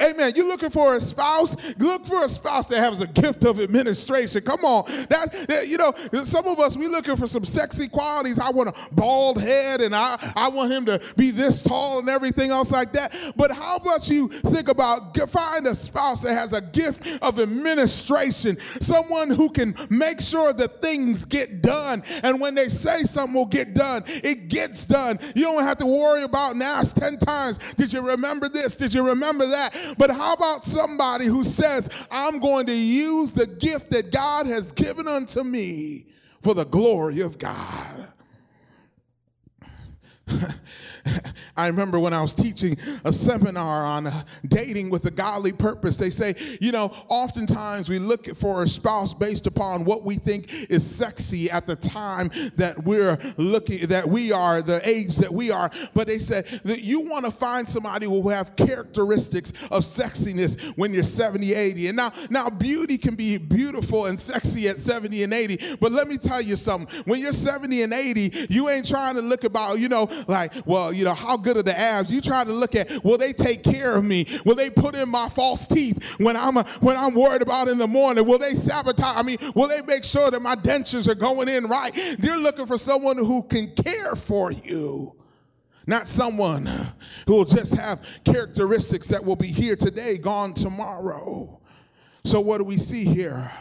Amen. You looking for a spouse? Look for a spouse that has a gift of administration. Come on. That, that, you know, some of us we looking for some sexy qualities. I want a bald head and I, I want him to be this tall and everything else like that. But how about you think about find a spouse that has a gift of administration, someone who can make sure that things get done. And when they say something will get done, it gets done. You don't have to worry about ask 10 times, did you remember this? Did you remember that? But how about somebody who says, I'm going to use the gift that God has given unto me for the glory of God? I remember when I was teaching a seminar on uh, dating with a godly purpose, they say, you know, oftentimes we look for a spouse based upon what we think is sexy at the time that we're looking, that we are, the age that we are. But they said that you want to find somebody who will have characteristics of sexiness when you're 70, 80. And now, now beauty can be beautiful and sexy at 70 and 80. But let me tell you something. When you're 70 and 80, you ain't trying to look about, you know, like, well, you know, how good are the abs? You try to look at, will they take care of me? Will they put in my false teeth when I'm a, when I'm worried about in the morning? Will they sabotage? I mean, will they make sure that my dentures are going in right? They're looking for someone who can care for you. Not someone who will just have characteristics that will be here today, gone tomorrow. So, what do we see here?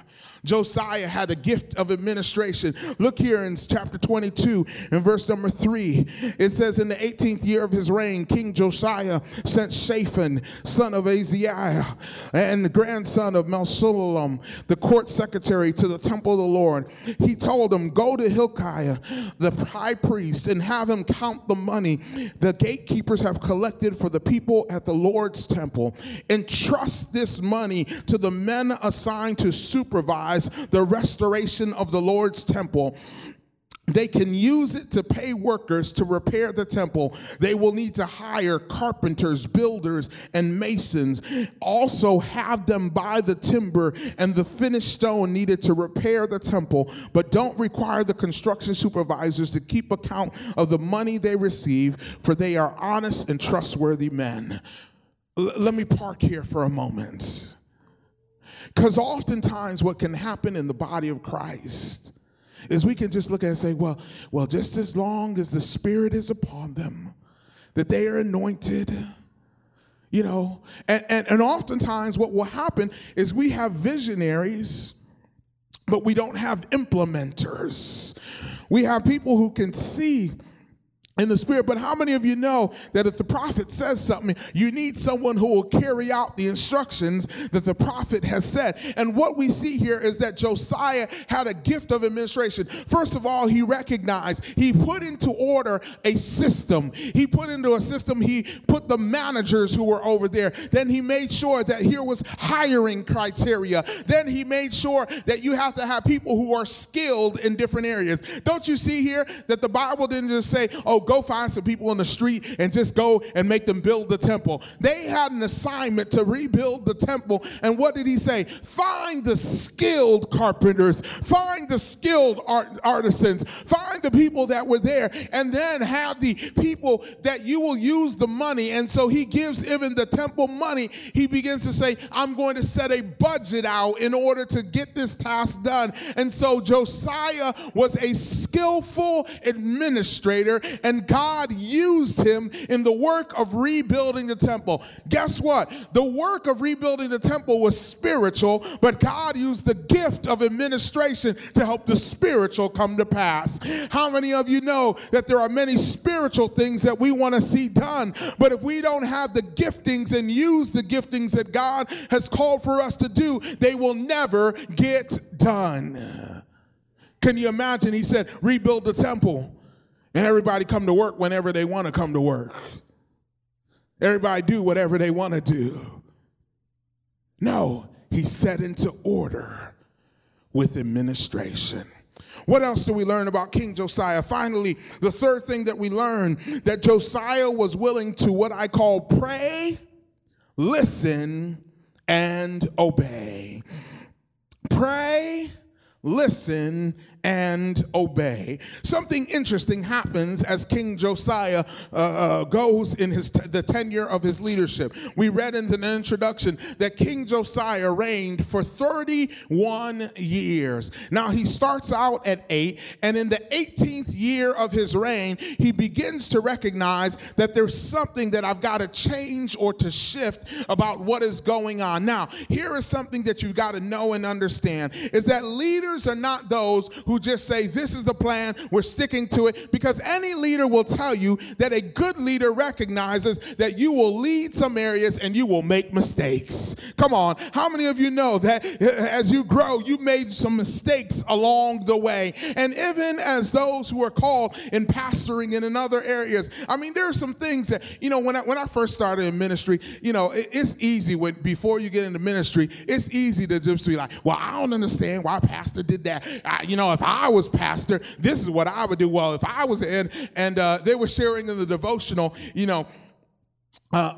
Josiah had a gift of administration. Look here in chapter 22 in verse number 3. It says, In the 18th year of his reign, King Josiah sent Shaphan, son of Azaliah, and the grandson of Meshullam, the court secretary, to the temple of the Lord. He told him, Go to Hilkiah, the high priest, and have him count the money the gatekeepers have collected for the people at the Lord's temple. Entrust this money to the men assigned to supervise the restoration of the Lord's temple they can use it to pay workers to repair the temple. They will need to hire carpenters, builders, and masons. Also, have them buy the timber and the finished stone needed to repair the temple, but don't require the construction supervisors to keep account of the money they receive, for they are honest and trustworthy men. L- let me park here for a moment. Because oftentimes, what can happen in the body of Christ is we can just look at and say, well, well, just as long as the Spirit is upon them, that they are anointed, you know, and, and, and oftentimes what will happen is we have visionaries but we don't have implementers. We have people who can see in the spirit. But how many of you know that if the prophet says something, you need someone who will carry out the instructions that the prophet has said? And what we see here is that Josiah had a gift of administration. First of all, he recognized, he put into order a system. He put into a system, he put the managers who were over there. Then he made sure that here was hiring criteria. Then he made sure that you have to have people who are skilled in different areas. Don't you see here that the Bible didn't just say, oh, go find some people in the street and just go and make them build the temple. They had an assignment to rebuild the temple. And what did he say? Find the skilled carpenters, find the skilled art, artisans, find the people that were there, and then have the people that you will use the money. And so he gives even the temple money. He begins to say, I'm going to set a budget out in order to get this task done. And so Josiah was a skillful administrator and God used him in the work of rebuilding the temple. Guess what? The work of rebuilding the temple was spiritual, but God used the gift of administration to help the spiritual come to pass. How many of you know that there are many spiritual things that we want to see done, but if we don't have the giftings and use the giftings that God has called for us to do, they will never get done. Can you imagine? He said, rebuild the temple. And everybody come to work whenever they want to come to work. Everybody do whatever they want to do. No, he set into order with administration. What else do we learn about King Josiah? Finally, the third thing that we learn that Josiah was willing to what I call pray, listen, and obey. Pray, listen, and obey. Something interesting happens as King Josiah uh, uh, goes in his t- the tenure of his leadership. We read in the introduction that King Josiah reigned for 31 years. Now he starts out at eight, and in the 18th year of his reign, he begins to recognize that there's something that I've got to change or to shift about what is going on. Now, here is something that you've got to know and understand is that leaders are not those who just say, This is the plan, we're sticking to it. Because any leader will tell you that a good leader recognizes that you will lead some areas and you will make mistakes. Come on. How many of you know that uh, as you grow, you made some mistakes along the way? And even as those who are called in pastoring and in other areas, I mean, there are some things that, you know, when I, when I first started in ministry, you know, it, it's easy when before you get into ministry, it's easy to just be like, well, I don't understand why pastor did that. I, you know, if I was pastor, this is what I would do. Well, if I was in, and uh, they were sharing in the devotional, you know, uh,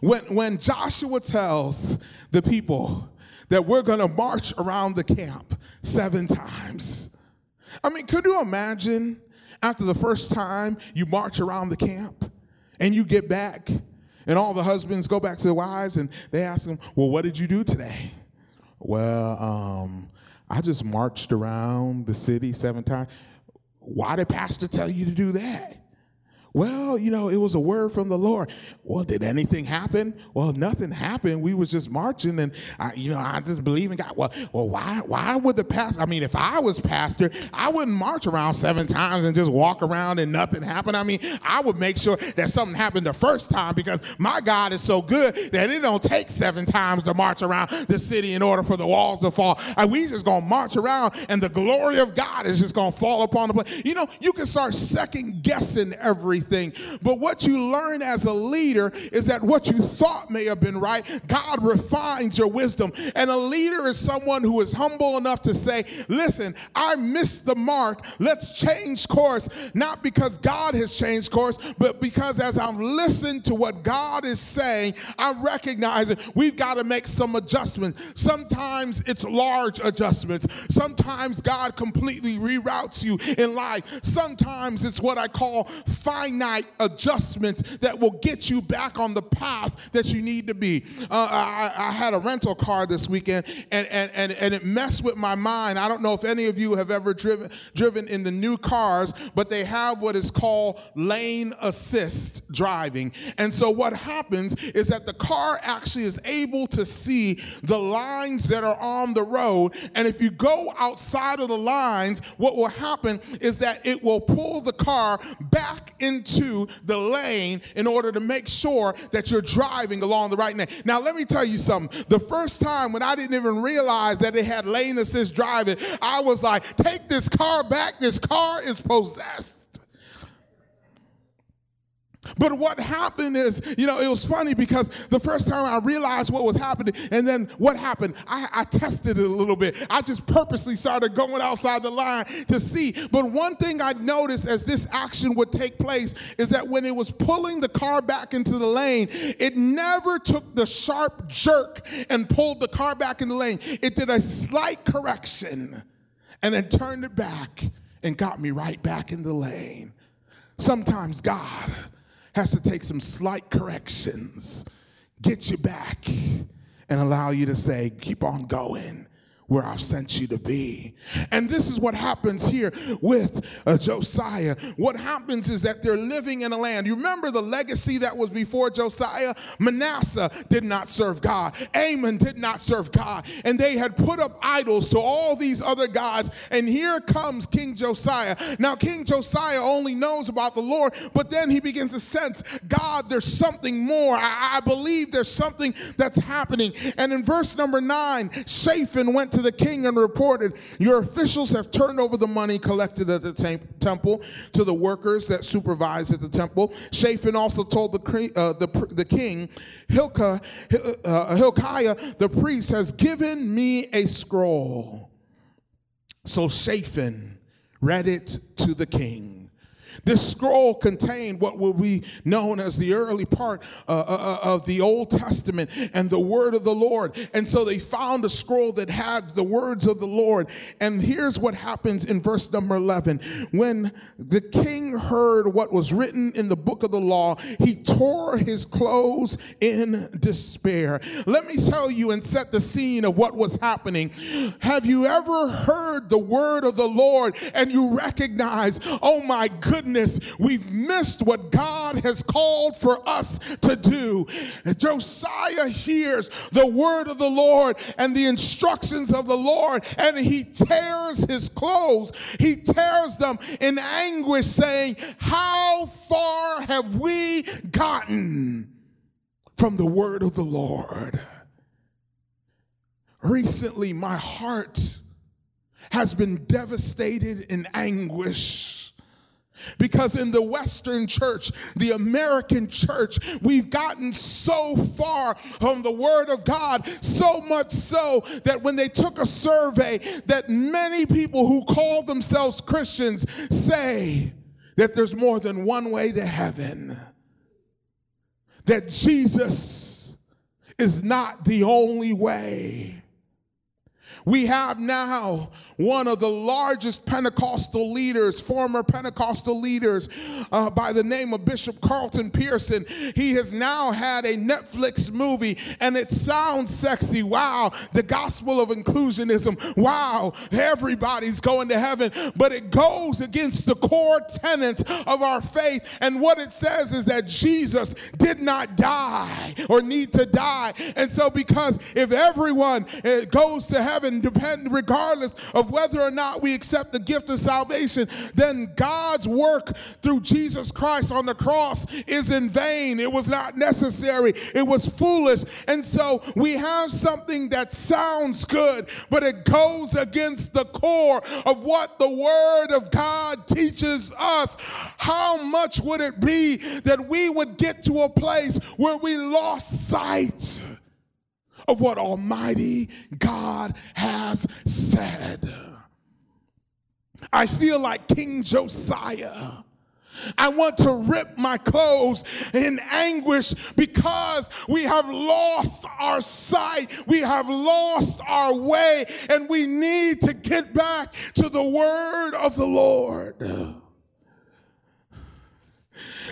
when, when Joshua tells the people that we're going to march around the camp seven times, I mean, could you imagine after the first time you march around the camp and you get back and all the husbands go back to the wives and they ask them, Well, what did you do today? Well, um, I just marched around the city seven times. Why did pastor tell you to do that? Well, you know, it was a word from the Lord. Well, did anything happen? Well, nothing happened. We was just marching, and I, you know, I just believe in God. Well, well, why, why would the pastor? I mean, if I was pastor, I wouldn't march around seven times and just walk around and nothing happened. I mean, I would make sure that something happened the first time because my God is so good that it don't take seven times to march around the city in order for the walls to fall. And we just gonna march around, and the glory of God is just gonna fall upon the place. You know, you can start second guessing everything everything. But what you learn as a leader is that what you thought may have been right, God refines your wisdom. And a leader is someone who is humble enough to say, Listen, I missed the mark. Let's change course. Not because God has changed course, but because as I've listened to what God is saying, I'm recognizing we've got to make some adjustments. Sometimes it's large adjustments. Sometimes God completely reroutes you in life. Sometimes it's what I call fine finite adjustments that will get you back on the path that you need to be. Uh, I, I, had a rental car this weekend and, and, and, and it messed with my mind. I don't know if any of you have ever driven, driven in the new cars, but they have what is called lane assist driving. And so what happens is that the car actually is able to see the lines that are on the road. And if you go outside of the lines, what will happen is that it will pull the car back into the lane in order to make sure that you're driving along the right lane. Now, let me tell you something. The first time when I didn't even realize that it had lane assist driving, I was like, take this car back. This car is possessed. But what happened is, you know, it was funny because the first time I realized what was happening, and then what happened, I, I, tested it a little bit. I just purposely started going outside the line to see. But one thing I noticed as this action would take place is that when it was pulling the car back into the lane, it never took the sharp jerk and pulled the car back in the lane. It did a slight correction and then turned it back and got me right back in the lane. Sometimes God has to take some slight corrections, get you back, and allow you to say, keep on going where I've sent you to be. And this is what happens here with uh, Josiah. What happens is that they're living in a land. You remember the legacy that was before Josiah? Manasseh did not serve God, Amon did not serve God, and they had put up idols to all these other gods. And here comes King Josiah. Now, King Josiah only knows about the Lord, but then he begins to sense God, there's something more. I, I believe there's something that's happening. And in verse number nine, Shaphan went to the king and reported, Your officials have turned over the money collected at the temple to the workers that supervise at the temple. Shaphan also told the, uh, the, the king, Hilkiah, uh, Hilkiah, the priest, has given me a scroll. So Shaphan read it to the king. This scroll contained what will be known as the early part uh, uh, uh, of the Old Testament and the word of the Lord. And so they found a scroll that had the words of the Lord. And here's what happens in verse number 11. When the king heard what was written in the book of the law, he tore his clothes in despair. Let me tell you and set the scene of what was happening. Have you ever heard the word of the Lord and you recognize, oh my goodness? Goodness, we've missed what God has called for us to do. Josiah hears the word of the Lord and the instructions of the Lord, and he tears his clothes. He tears them in anguish, saying, How far have we gotten from the word of the Lord? Recently, my heart has been devastated in anguish because in the Western church, the American church, we've gotten so far from the Word of God, so much so that when they took a survey, that many people who call themselves Christians say that there's more than one way to heaven, that Jesus is not the only way. We have now one of the largest Pentecostal leaders, former Pentecostal leaders, uh, by the name of Bishop Carlton Pearson. He has now had a Netflix movie, and it sounds sexy. Wow, the gospel of inclusionism. Wow, everybody's going to heaven, but it goes against the core tenets of our faith. And what it says is that Jesus did not die or need to die. And so, because if everyone uh, goes to heaven, depend regardless of whether or not we accept the gift of salvation, then God's work through Jesus Christ on the cross is in vain. It was not necessary, it was foolish. And so we have something that sounds good, but it goes against the core of what the Word of God teaches us. How much would it be that we would get to a place where we lost sight? Of what Almighty God has said. I feel like King Josiah. I want to rip my clothes in anguish because we have lost our sight. We have lost our way, and we need to get back to the word of the Lord.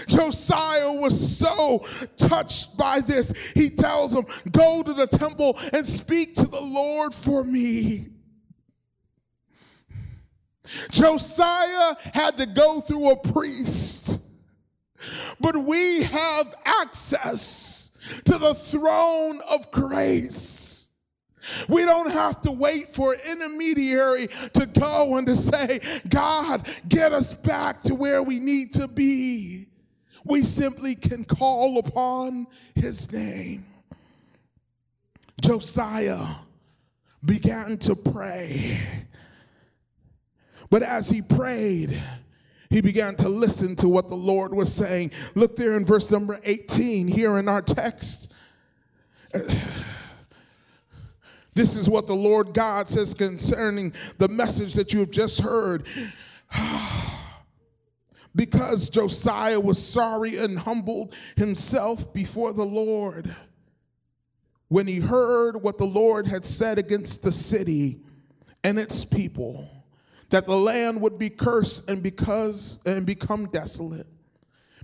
Josiah was so touched by this. He tells him, Go to the temple and speak to the Lord for me. Josiah had to go through a priest, but we have access to the throne of grace. We don't have to wait for an intermediary to go and to say, God, get us back to where we need to be. We simply can call upon his name. Josiah began to pray. But as he prayed, he began to listen to what the Lord was saying. Look there in verse number 18 here in our text. This is what the Lord God says concerning the message that you have just heard. because Josiah was sorry and humbled himself before the Lord. When he heard what the Lord had said against the city and its people, that the land would be cursed and because and become desolate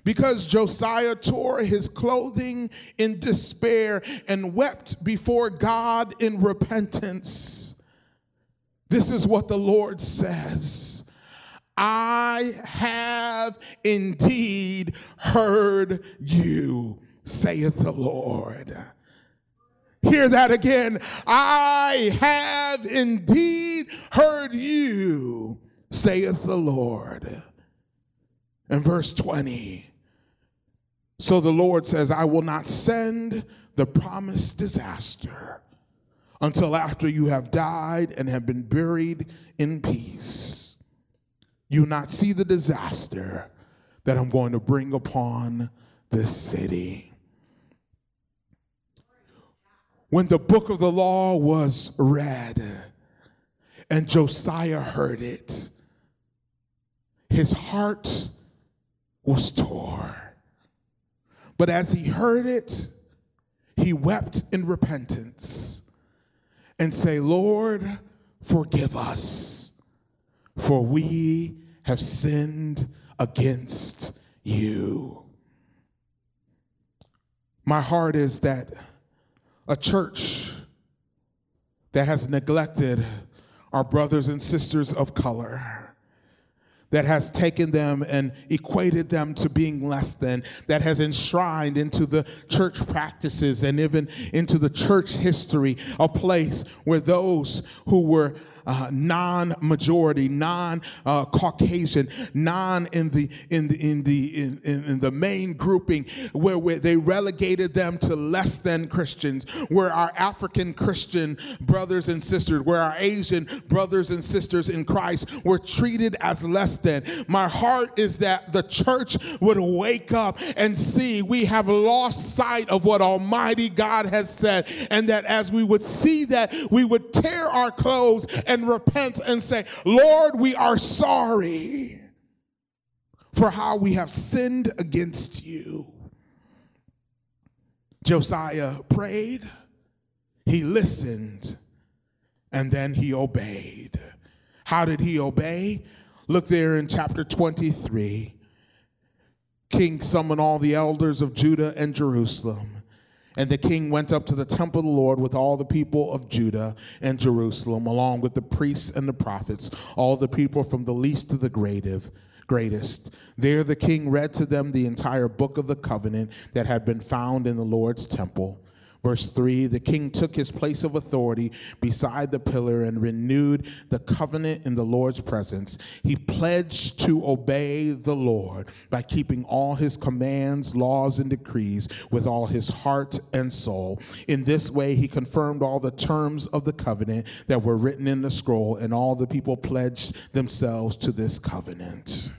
because Josiah tore his clothing in despair and wept before God in repentance. This is what the Lord says. I have indeed heard you, saith the Lord. Hear that again. I have indeed heard you, saith the Lord. And verse 20 so the Lord says, I will not send the promised disaster until after you have died and have been buried in peace. You not see the disaster that I'm going to bring upon this city. When the book of the law was read and Josiah heard it, his heart was torn. But as he heard it, he wept in repentance and say, Lord, forgive us, for we have sinned against you. My heart is that a church that has neglected our brothers and sisters of color that has taken them and equated them to being less than, that has enshrined into the church practices and even into the church history a place where those who were uh, non-majority, non-Caucasian, non in the in the in the in, in the main grouping where, where they relegated them to less than Christians, where our African Christian brothers and sisters, where our Asian brothers and sisters in Christ were treated as less than. My heart is that the church would wake up and see we have lost sight of what Almighty God has said, and that as we would see that, we would tear our clothes and repent and say, Lord, we are sorry for how we have sinned against you. Josiah prayed, he listened, and then he obeyed. How did he obey? Look there in chapter 23. King summoned all the elders of Judah and Jerusalem and the king went up to the temple of the Lord with all the people of Judah and Jerusalem, along with the priests and the prophets, all the people from the least to the greatest. There the king read to them the entire book of the covenant that had been found in the Lord's temple. Verse 3 The king took his place of authority beside the pillar and renewed the covenant in the Lord's presence. He pledged to obey the Lord by keeping all his commands, laws, and decrees with all his heart and soul. In this way, he confirmed all the terms of the covenant that were written in the scroll, and all the people pledged themselves to this covenant.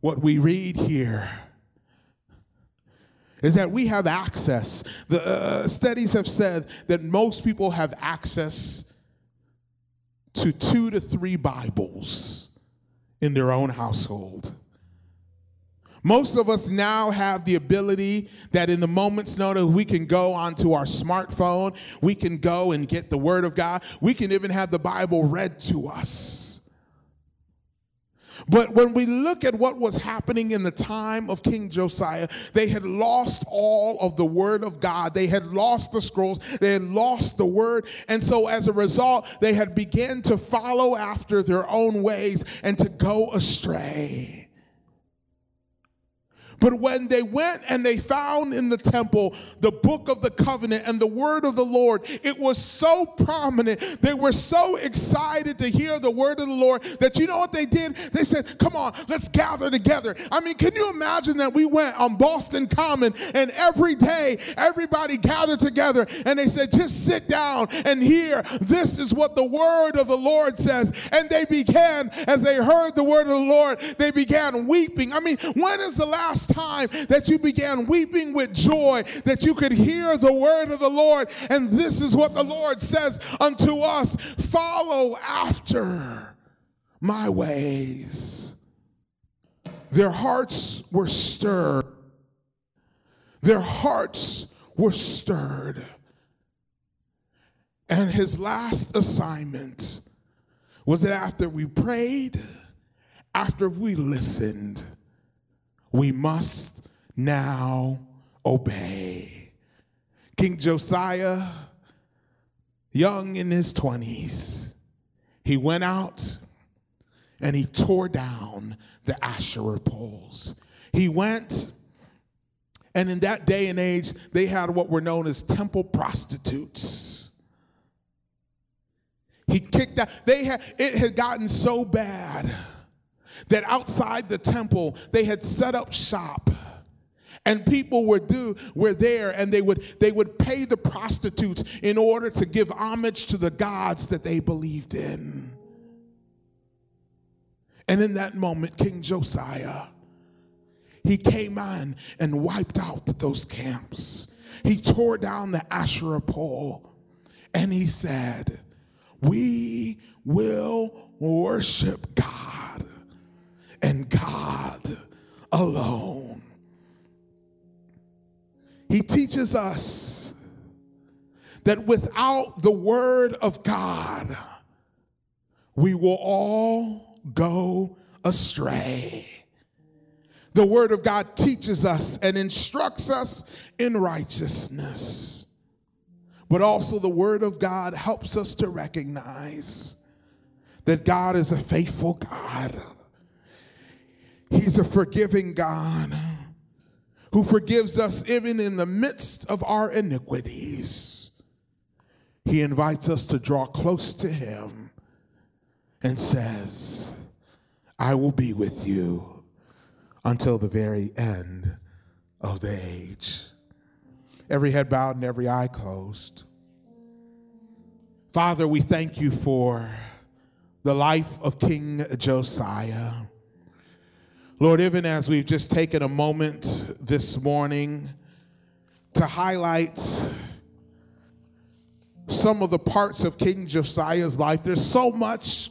What we read here is that we have access. The uh, studies have said that most people have access to two to three Bibles in their own household. Most of us now have the ability that in the moment's notice we can go onto our smartphone, we can go and get the Word of God, we can even have the Bible read to us. But when we look at what was happening in the time of King Josiah, they had lost all of the word of God. They had lost the scrolls. They had lost the word. And so as a result, they had begun to follow after their own ways and to go astray. But when they went and they found in the temple the book of the covenant and the word of the Lord, it was so prominent. They were so excited to hear the word of the Lord that you know what they did? They said, Come on, let's gather together. I mean, can you imagine that we went on Boston Common and every day everybody gathered together and they said, Just sit down and hear. This is what the word of the Lord says. And they began, as they heard the word of the Lord, they began weeping. I mean, when is the last time that you began weeping with joy that you could hear the word of the Lord. And this is what the Lord says unto us follow after my ways. Their hearts were stirred. Their hearts were stirred. And his last assignment was that after we prayed, after we listened, we must now obey. King Josiah, young in his 20s, he went out and he tore down the Asherah poles. He went, and in that day and age, they had what were known as temple prostitutes. He kicked out, they had, it had gotten so bad that outside the temple they had set up shop. And people were do were there and they would they would pay the prostitutes in order to give homage to the gods that they believed in. And in that moment king josiah he came on and wiped out those camps. He tore down the asherah pole. And he said we will worship god and God alone. He teaches us that without the Word of God, we will all go astray. The Word of God teaches us and instructs us in righteousness. But also, the Word of God helps us to recognize that God is a faithful God He's a forgiving God who forgives us even in the midst of our iniquities. He invites us to draw close to Him and says, I will be with you until the very end of the age. Every head bowed and every eye closed. Father, we thank you for the life of King Josiah. Lord, even as we've just taken a moment this morning to highlight some of the parts of King Josiah's life, there's so much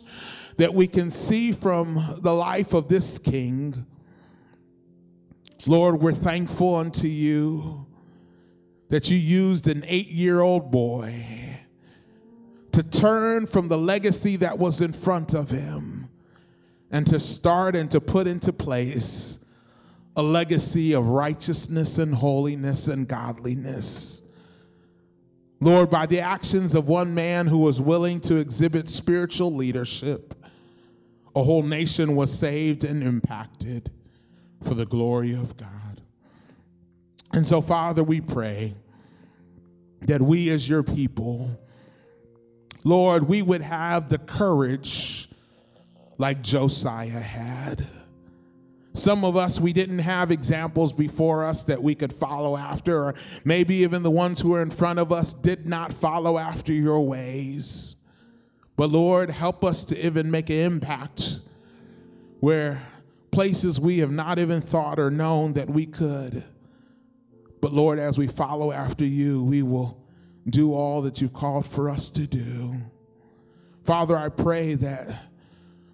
that we can see from the life of this king. Lord, we're thankful unto you that you used an eight year old boy to turn from the legacy that was in front of him and to start and to put into place a legacy of righteousness and holiness and godliness. Lord, by the actions of one man who was willing to exhibit spiritual leadership, a whole nation was saved and impacted for the glory of God. And so, Father, we pray that we as your people, Lord, we would have the courage like Josiah had. Some of us, we didn't have examples before us that we could follow after, or maybe even the ones who are in front of us did not follow after your ways. But Lord, help us to even make an impact where places we have not even thought or known that we could. But Lord, as we follow after you, we will do all that you've called for us to do. Father, I pray that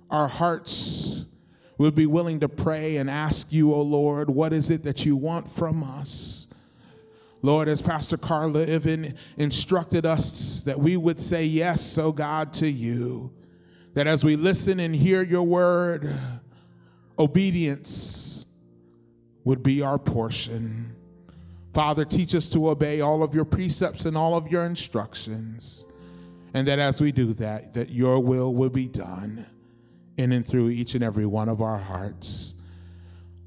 our hearts will be willing to pray and ask you, oh Lord, what is it that you want from us? Lord, as Pastor Carla even instructed us that we would say yes, oh God, to you. That as we listen and hear your word, obedience would be our portion. Father, teach us to obey all of your precepts and all of your instructions. And that as we do that, that your will will be done in and through each and every one of our hearts.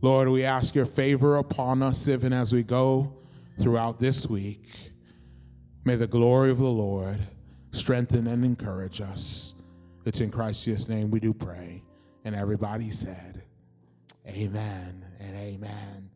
Lord, we ask your favor upon us even as we go throughout this week. May the glory of the Lord strengthen and encourage us. It's in Christ Jesus' name we do pray. And everybody said, Amen and amen and amen.